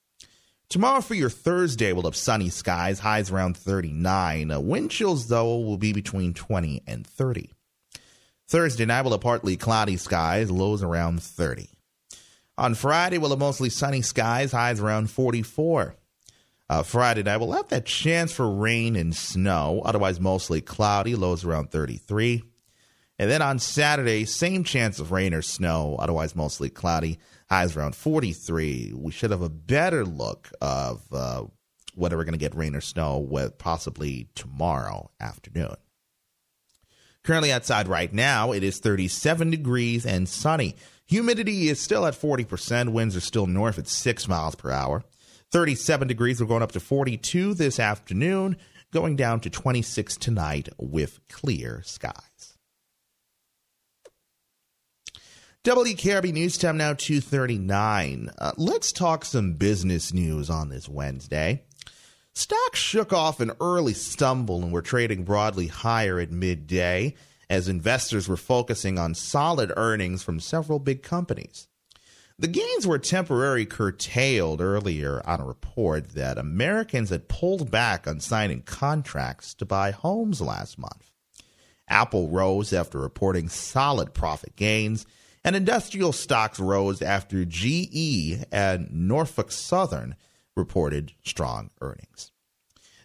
Tomorrow for your Thursday, we'll have sunny skies, highs around 39. Uh, wind chills, though, will be between 20 and 30. Thursday night, we'll have partly cloudy skies, lows around 30. On Friday, we'll have mostly sunny skies, highs around 44. Uh, Friday night, we'll have that chance for rain and snow, otherwise mostly cloudy, lows around 33. And then on Saturday, same chance of rain or snow, otherwise mostly cloudy, highs around 43. We should have a better look of uh, whether we're going to get rain or snow with possibly tomorrow afternoon. Currently outside right now, it is 37 degrees and sunny. Humidity is still at 40%. Winds are still north at 6 miles per hour. 37 degrees. We're going up to 42 this afternoon, going down to 26 tonight with clear skies. WKRB News Time now 239. Uh, let's talk some business news on this Wednesday. Stocks shook off an early stumble and were trading broadly higher at midday as investors were focusing on solid earnings from several big companies. The gains were temporarily curtailed earlier on a report that Americans had pulled back on signing contracts to buy homes last month. Apple rose after reporting solid profit gains and industrial stocks rose after GE and Norfolk Southern reported strong earnings.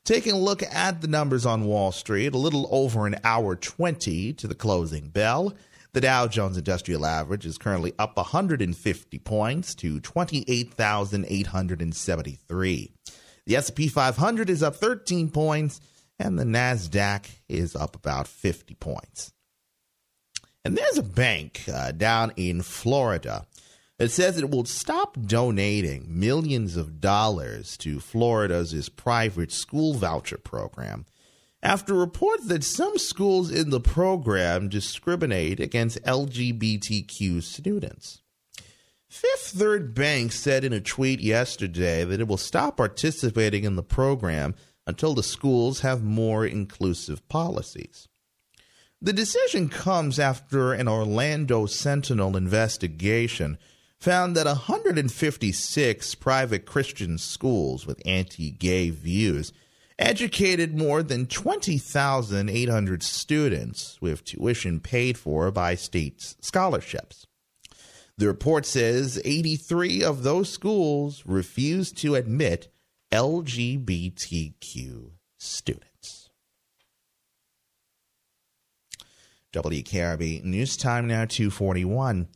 Taking a look at the numbers on Wall Street, a little over an hour 20 to the closing bell. The Dow Jones Industrial Average is currently up 150 points to 28,873. The S&P 500 is up 13 points and the Nasdaq is up about 50 points. And there's a bank uh, down in Florida that says it will stop donating millions of dollars to Florida's private school voucher program after reports that some schools in the program discriminate against LGBTQ students. Fifth Third Bank said in a tweet yesterday that it will stop participating in the program until the schools have more inclusive policies. The decision comes after an Orlando Sentinel investigation found that 156 private Christian schools with anti gay views educated more than 20,800 students with tuition paid for by state scholarships. The report says 83 of those schools refused to admit LGBTQ students. WKRB News Time now 241.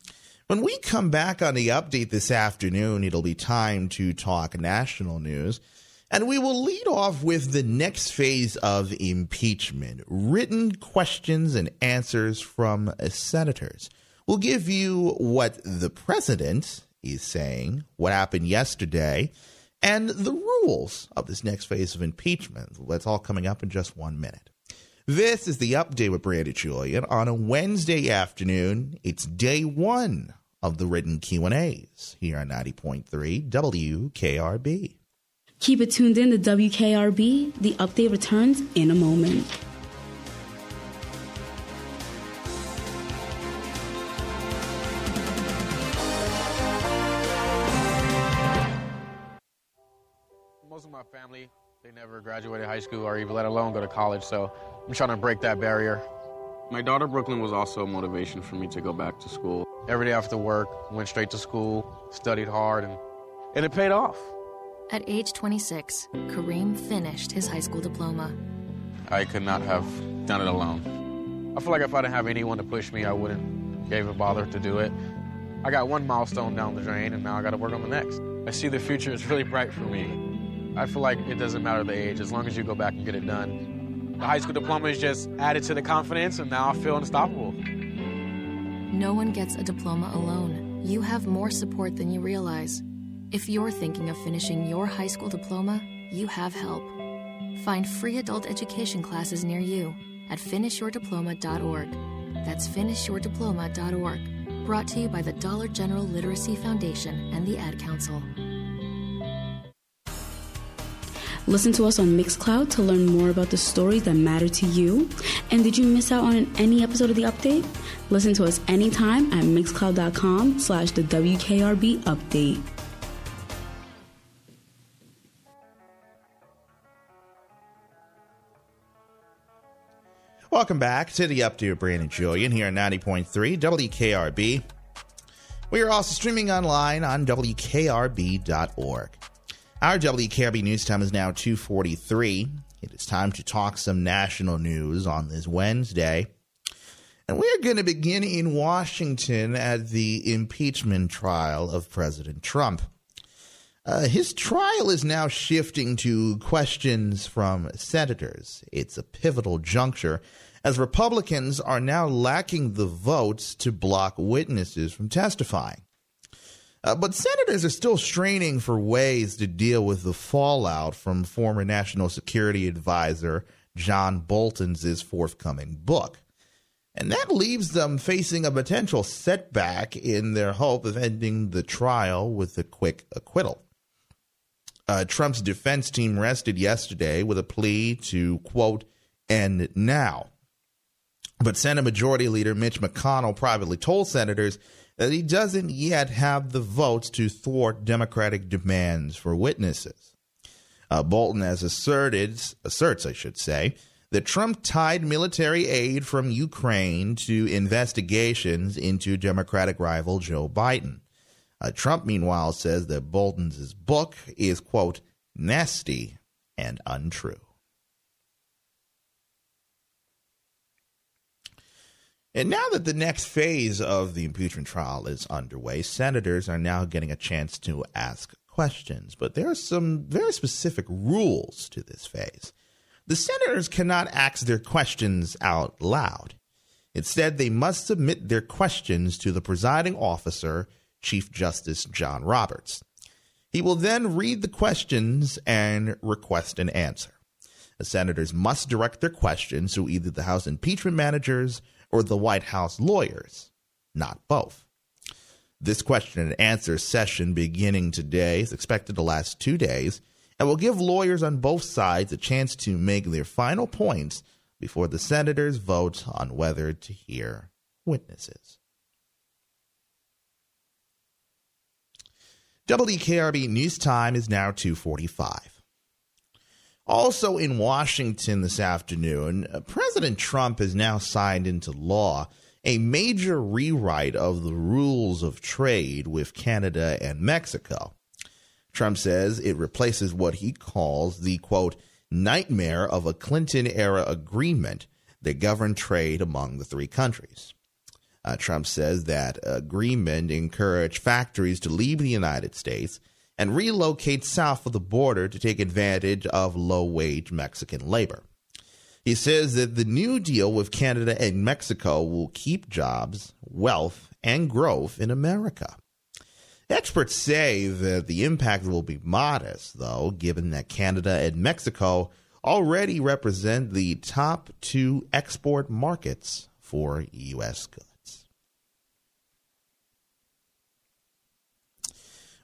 When we come back on the update this afternoon, it'll be time to talk national news. And we will lead off with the next phase of impeachment written questions and answers from senators. We'll give you what the president is saying, what happened yesterday, and the rules of this next phase of impeachment. That's all coming up in just one minute. This is the update with Brandon Julien on a Wednesday afternoon. It's day one of the written Q and A's here on 90.3 WKRB. Keep it tuned in to WKRB. The update returns in a moment. Most of my family, they never graduated high school or even let alone go to college, so I'm trying to break that barrier. My daughter Brooklyn was also a motivation for me to go back to school. Every day after work, went straight to school, studied hard, and, and it paid off. At age 26, Kareem finished his high school diploma. I could not have done it alone. I feel like if I didn't have anyone to push me, I wouldn't even bother to do it. I got one milestone down the drain, and now I got to work on the next. I see the future is really bright for me. I feel like it doesn't matter the age, as long as you go back and get it done. The high school diploma is just added to the confidence, and now I feel unstoppable. No one gets a diploma alone. You have more support than you realize. If you're thinking of finishing your high school diploma, you have help. Find free adult education classes near you at finishyourdiploma.org. That's finishyourdiploma.org. Brought to you by the Dollar General Literacy Foundation and the Ad Council. Listen to us on Mixcloud to learn more about the stories that matter to you. And did you miss out on any episode of the update? Listen to us anytime at mixcloud.com slash the WKRB update. Welcome back to the Update Brandon Julien here on 90.3 WKRB. We are also streaming online on WKRB.org. Our WKRB news time is now 243. It is time to talk some national news on this Wednesday. And we're going to begin in Washington at the impeachment trial of President Trump. Uh, his trial is now shifting to questions from senators. It's a pivotal juncture as Republicans are now lacking the votes to block witnesses from testifying. Uh, but senators are still straining for ways to deal with the fallout from former National Security Advisor John Bolton's forthcoming book. And that leaves them facing a potential setback in their hope of ending the trial with a quick acquittal. Uh, Trump's defense team rested yesterday with a plea to, quote, end now. But Senate Majority Leader Mitch McConnell privately told senators that he doesn't yet have the votes to thwart Democratic demands for witnesses. Uh, Bolton has asserted, asserts, I should say, that Trump tied military aid from Ukraine to investigations into Democratic rival Joe Biden. Uh, Trump, meanwhile, says that Bolton's book is, quote, nasty and untrue. And now that the next phase of the impeachment trial is underway, senators are now getting a chance to ask questions. But there are some very specific rules to this phase. The senators cannot ask their questions out loud. Instead, they must submit their questions to the presiding officer, Chief Justice John Roberts. He will then read the questions and request an answer. The senators must direct their questions to either the House impeachment managers or the White House lawyers, not both. This question and answer session beginning today is expected to last two days and will give lawyers on both sides a chance to make their final points before the senators vote on whether to hear witnesses. WKRB News Time is now 245. Also in Washington this afternoon, uh, President Trump has now signed into law a major rewrite of the rules of trade with Canada and Mexico. Trump says it replaces what he calls the quote, nightmare of a Clinton era agreement that governed trade among the three countries. Uh, Trump says that agreement encouraged factories to leave the United States and relocate south of the border to take advantage of low wage Mexican labor. He says that the new deal with Canada and Mexico will keep jobs, wealth, and growth in America. Experts say that the impact will be modest, though, given that Canada and Mexico already represent the top two export markets for U.S. goods.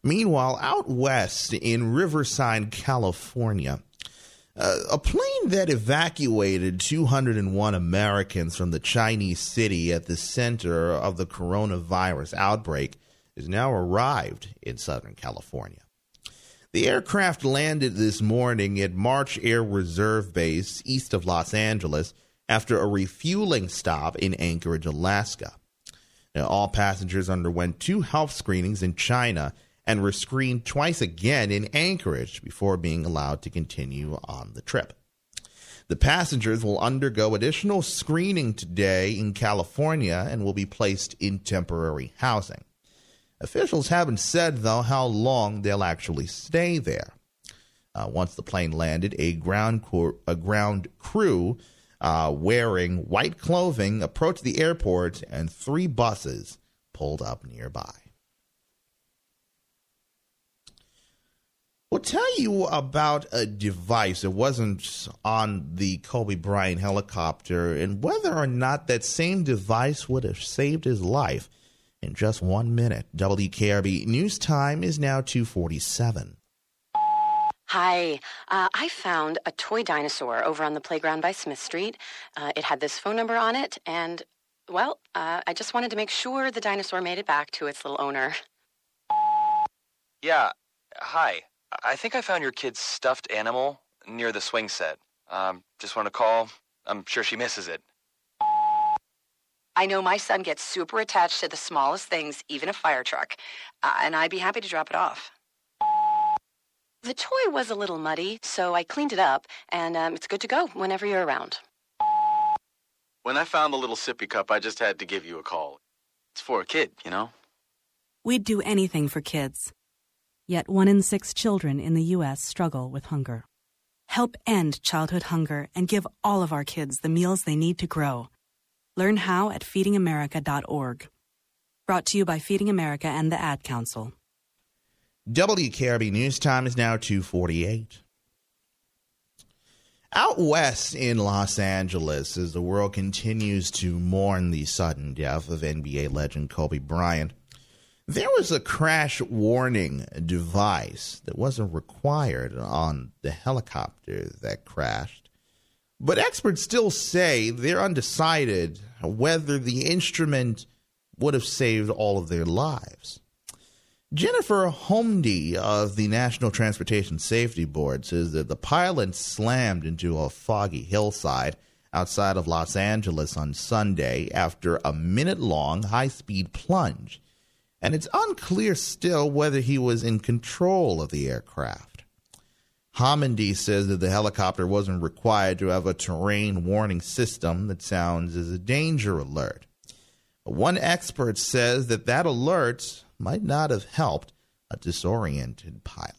Meanwhile, out west in Riverside, California, uh, a plane that evacuated 201 Americans from the Chinese city at the center of the coronavirus outbreak has now arrived in Southern California. The aircraft landed this morning at March Air Reserve Base east of Los Angeles after a refueling stop in Anchorage, Alaska. Now, all passengers underwent two health screenings in China and were screened twice again in Anchorage before being allowed to continue on the trip. The passengers will undergo additional screening today in California and will be placed in temporary housing. Officials haven't said, though, how long they'll actually stay there. Uh, once the plane landed, a ground, a ground crew uh, wearing white clothing approached the airport, and three buses pulled up nearby. We'll tell you about a device that wasn't on the Kobe Bryant helicopter and whether or not that same device would have saved his life in just one minute. WKRB News Time is now 247. Hi, uh, I found a toy dinosaur over on the playground by Smith Street. Uh, it had this phone number on it, and, well, uh, I just wanted to make sure the dinosaur made it back to its little owner. Yeah, hi. I think I found your kid's stuffed animal near the swing set. Um, just want to call. I'm sure she misses it. I know my son gets super attached to the smallest things, even a fire truck, uh, and I'd be happy to drop it off. The toy was a little muddy, so I cleaned it up, and um, it's good to go whenever you're around. When I found the little sippy cup, I just had to give you a call. It's for a kid, you know? We'd do anything for kids. Yet one in six children in the U.S. struggle with hunger. Help end childhood hunger and give all of our kids the meals they need to grow. Learn how at feedingamerica.org. Brought to you by Feeding America and the Ad Council. WKRB News Time is now 248. Out west in Los Angeles, as the world continues to mourn the sudden death of NBA legend Kobe Bryant, there was a crash warning device that wasn't required on the helicopter that crashed. But experts still say they're undecided whether the instrument would have saved all of their lives. Jennifer Homendy of the National Transportation Safety Board says that the pilot slammed into a foggy hillside outside of Los Angeles on Sunday after a minute long high speed plunge and it's unclear still whether he was in control of the aircraft. Homendy says that the helicopter wasn't required to have a terrain warning system that sounds as a danger alert. One expert says that that alert might not have helped a disoriented pilot.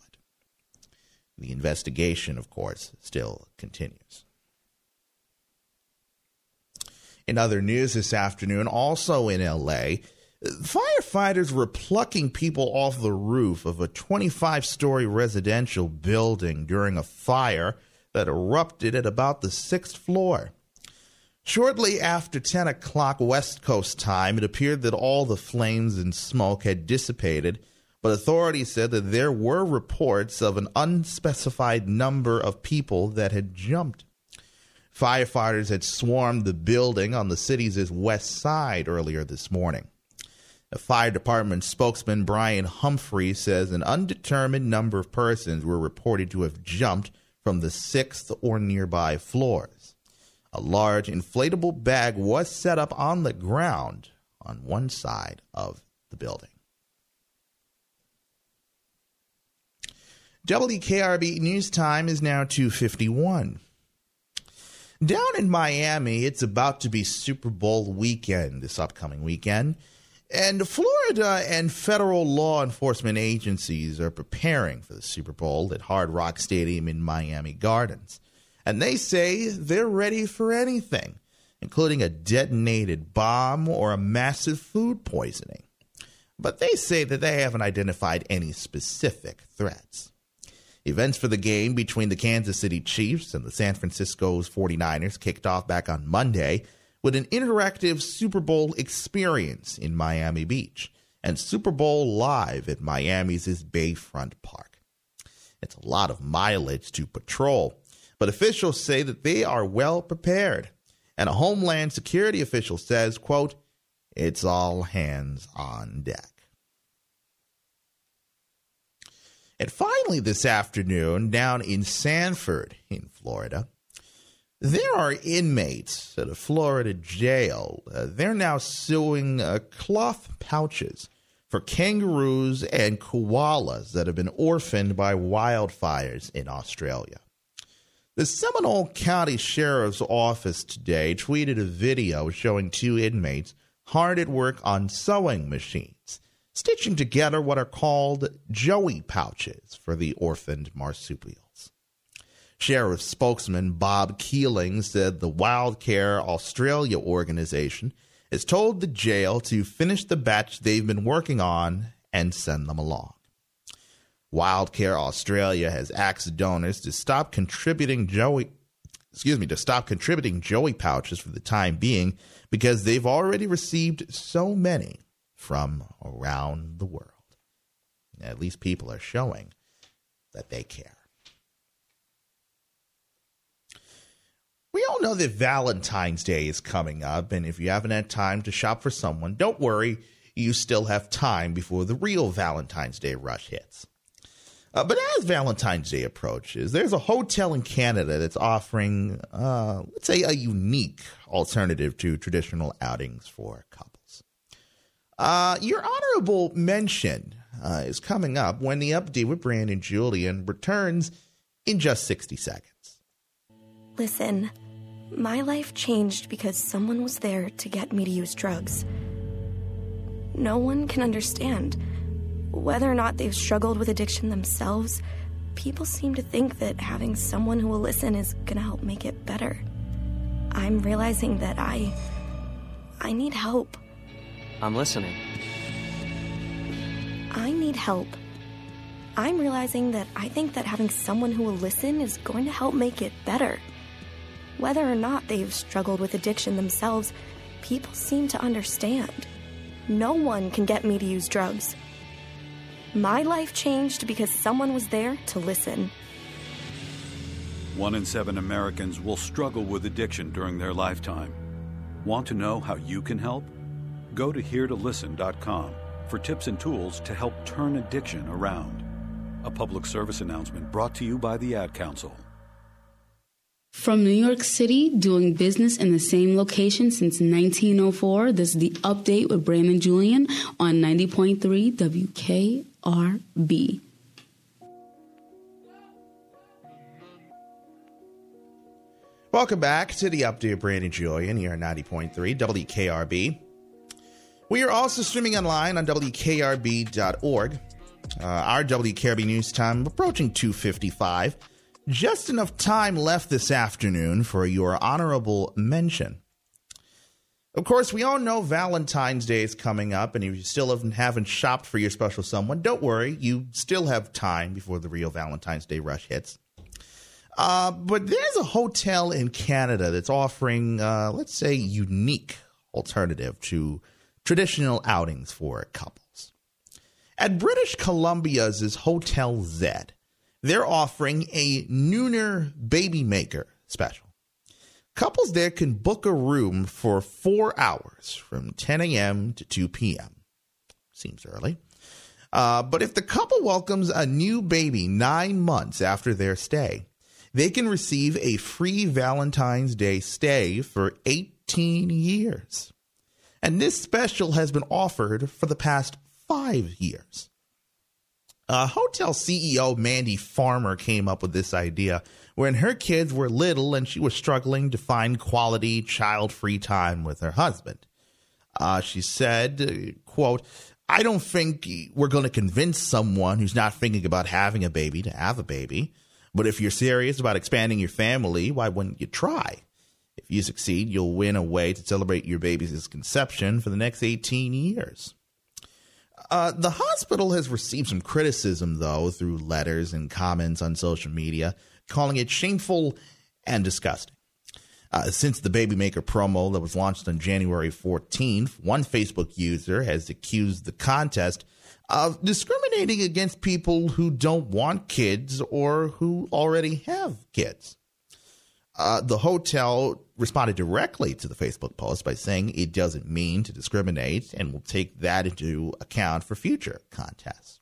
The investigation, of course, still continues. In other news this afternoon, also in LA, Firefighters were plucking people off the roof of a 25 story residential building during a fire that erupted at about the sixth floor. Shortly after 10 o'clock West Coast time, it appeared that all the flames and smoke had dissipated, but authorities said that there were reports of an unspecified number of people that had jumped. Firefighters had swarmed the building on the city's west side earlier this morning. A fire department spokesman Brian Humphrey says an undetermined number of persons were reported to have jumped from the sixth or nearby floors. A large inflatable bag was set up on the ground on one side of the building. WKRB News Time is now 251. Down in Miami, it's about to be Super Bowl weekend this upcoming weekend. And Florida and federal law enforcement agencies are preparing for the Super Bowl at Hard Rock Stadium in Miami Gardens. And they say they're ready for anything, including a detonated bomb or a massive food poisoning. But they say that they haven't identified any specific threats. Events for the game between the Kansas City Chiefs and the San Francisco's 49ers kicked off back on Monday with an interactive Super Bowl experience in Miami Beach and Super Bowl live at Miami's Bayfront Park. It's a lot of mileage to patrol, but officials say that they are well prepared. And a Homeland Security official says, quote, it's all hands on deck. And finally, this afternoon, down in Sanford, in Florida, there are inmates at a Florida jail. Uh, they're now suing uh, cloth pouches for kangaroos and koalas that have been orphaned by wildfires in Australia. The Seminole County Sheriff's Office today tweeted a video showing two inmates hard at work on sewing machines stitching together what are called joey pouches for the orphaned marsupials. Sheriff spokesman Bob Kealing said the Wildcare Australia organization has told the jail to finish the batch they've been working on and send them along. Wildcare Australia has asked donors to stop contributing Joey excuse me, to stop contributing Joey pouches for the time being because they've already received so many from around the world. At least people are showing that they care. We all know that Valentine's Day is coming up, and if you haven't had time to shop for someone, don't worry, you still have time before the real Valentine's Day rush hits. Uh, but as Valentine's Day approaches, there's a hotel in Canada that's offering, uh, let's say, a unique alternative to traditional outings for couples. Uh, your honorable mention uh, is coming up when the update with Brandon Julien returns in just 60 seconds. Listen, my life changed because someone was there to get me to use drugs. No one can understand. Whether or not they've struggled with addiction themselves, people seem to think that having someone who will listen is gonna help make it better. I'm realizing that I. I need help. I'm listening. I need help. I'm realizing that I think that having someone who will listen is going to help make it better. Whether or not they've struggled with addiction themselves, people seem to understand. No one can get me to use drugs. My life changed because someone was there to listen. One in seven Americans will struggle with addiction during their lifetime. Want to know how you can help? Go to heretolisten.com for tips and tools to help turn addiction around. A public service announcement brought to you by the Ad Council. From New York City, doing business in the same location since 1904, this is the update with Brandon Julien on 90.3 WKRB. Welcome back to the update with Brandon Julien here on 90.3 WKRB. We are also streaming online on WKRB.org. Uh, our WKRB news time approaching 255. Just enough time left this afternoon for your honorable mention. Of course, we all know Valentine's Day is coming up, and if you still haven't, shopped for your special someone, don't worry. You still have time before the real Valentine's Day rush hits. Uh, but there's a hotel in Canada that's offering, uh, let's say, unique alternative to traditional outings for couples. At British Columbia's is Hotel Z, they're offering a nooner baby maker special. Couples there can book a room for four hours from 10 a.m. to 2 p.m. Seems early. Uh, but if the couple welcomes a new baby nine months after their stay, they can receive a free Valentine's Day stay for 18 years. And this special has been offered for the past five years. Uh, hotel CEO Mandy Farmer came up with this idea when her kids were little and she was struggling to find quality child free time with her husband. Uh, she said, quote, I don't think we're going to convince someone who's not thinking about having a baby to have a baby. But if you're serious about expanding your family, why wouldn't you try? If you succeed, you'll win a way to celebrate your baby's conception for the next 18 years. Uh, the hospital has received some criticism, though, through letters and comments on social media, calling it shameful and disgusting. Uh, since the Baby Maker promo that was launched on January 14th, one Facebook user has accused the contest of discriminating against people who don't want kids or who already have kids. Uh, the hotel responded directly to the Facebook post by saying it doesn't mean to discriminate and will take that into account for future contests.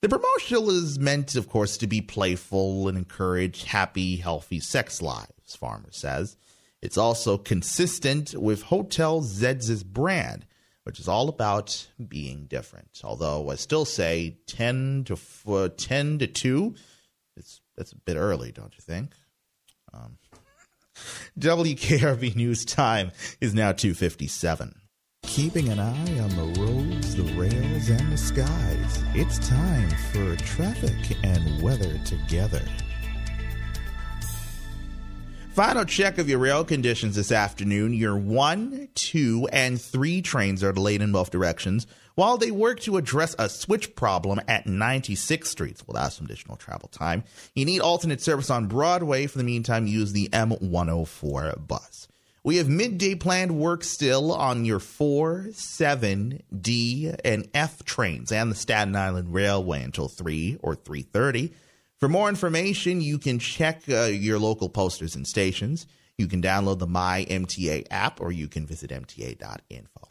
The promotional is meant, of course, to be playful and encourage happy, healthy sex lives, Farmer says. It's also consistent with Hotel Zed's brand, which is all about being different. Although I still say 10 to uh, 10 to 2, it's that's a bit early, don't you think? Um, WKRB News Time is now 257 keeping an eye on the roads, the rails, and the skies. It's time for traffic and weather together. Final check of your rail conditions this afternoon. Your 1, 2, and 3 trains are delayed in both directions while they work to address a switch problem at 96th Street. Well, that's some additional travel time. You need alternate service on Broadway. For the meantime, use the M104 bus. We have midday planned work still on your 4, 7, D, and F trains and the Staten Island Railway until 3 or 3:30. For more information, you can check uh, your local posters and stations. You can download the My MTA app or you can visit mta.info.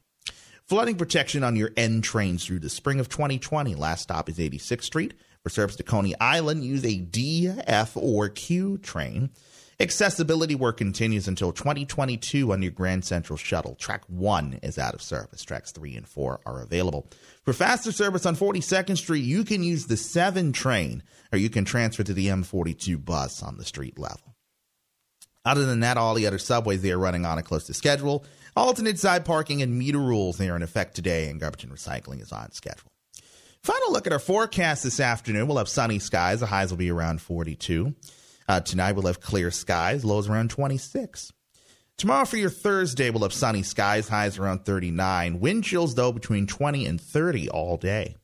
Flooding protection on your N trains through the spring of 2020. Last stop is 86th Street. For service to Coney Island, use a D, F, or Q train. Accessibility work continues until 2022 on your Grand Central Shuttle. Track 1 is out of service. Tracks 3 and 4 are available. For faster service on 42nd Street, you can use the 7 train or you can transfer to the M42 bus on the street level. Other than that, all the other subways they are running on are close to schedule. Alternate side parking and meter rules they are in effect today, and garbage and recycling is on schedule. Final look at our forecast this afternoon. We'll have sunny skies. The highs will be around 42. Uh, tonight we'll have clear skies, lows around 26. Tomorrow for your Thursday, we'll have sunny skies, highs around 39. Wind chills, though, between 20 and 30 all day.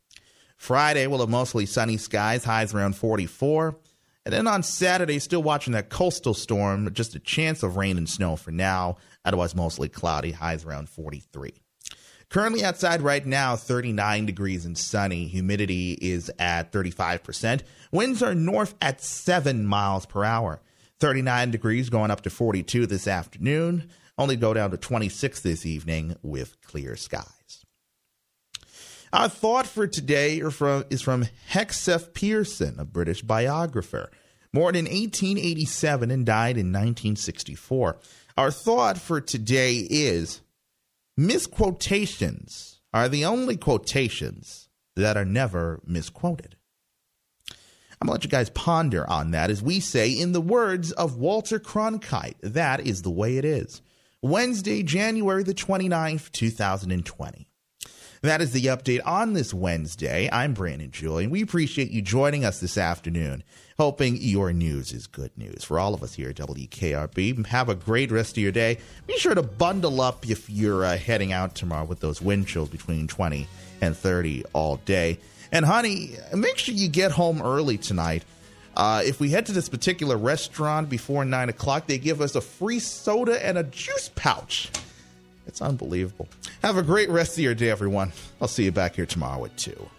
Friday, we'll have mostly sunny skies, highs around 44. And then on Saturday, still watching that coastal storm, just a chance of rain and snow for now. Otherwise, mostly cloudy, highs around 43. Currently outside right now, 39 degrees and sunny. Humidity is at 35%. Winds are north at 7 miles per hour. 39 degrees going up to 42 this afternoon. Only go down to 26 this evening with clear skies. Our thought for today is from, is from Hesketh Pearson, a British biographer. Born in 1887 and died in 1964. Our thought for today is Misquotations are the only quotations that are never misquoted. I'm going to let you guys ponder on that as we say, in the words of Walter Cronkite, that is the way it is. Wednesday, January the 29th, 2020. That is the update on this Wednesday. I'm Brandon Julien. We appreciate you joining us this afternoon, hoping your news is good news. For all of us here at WKRB, have a great rest of your day. Be sure to bundle up if you're uh, heading out tomorrow with those wind chills between 20 and 30 all day. And, honey, make sure you get home early tonight. Uh, if we head to this particular restaurant before 9 o'clock, they give us a free soda and a juice pouch. It's unbelievable. Have a great rest of your day, everyone. I'll see you back here tomorrow at 2.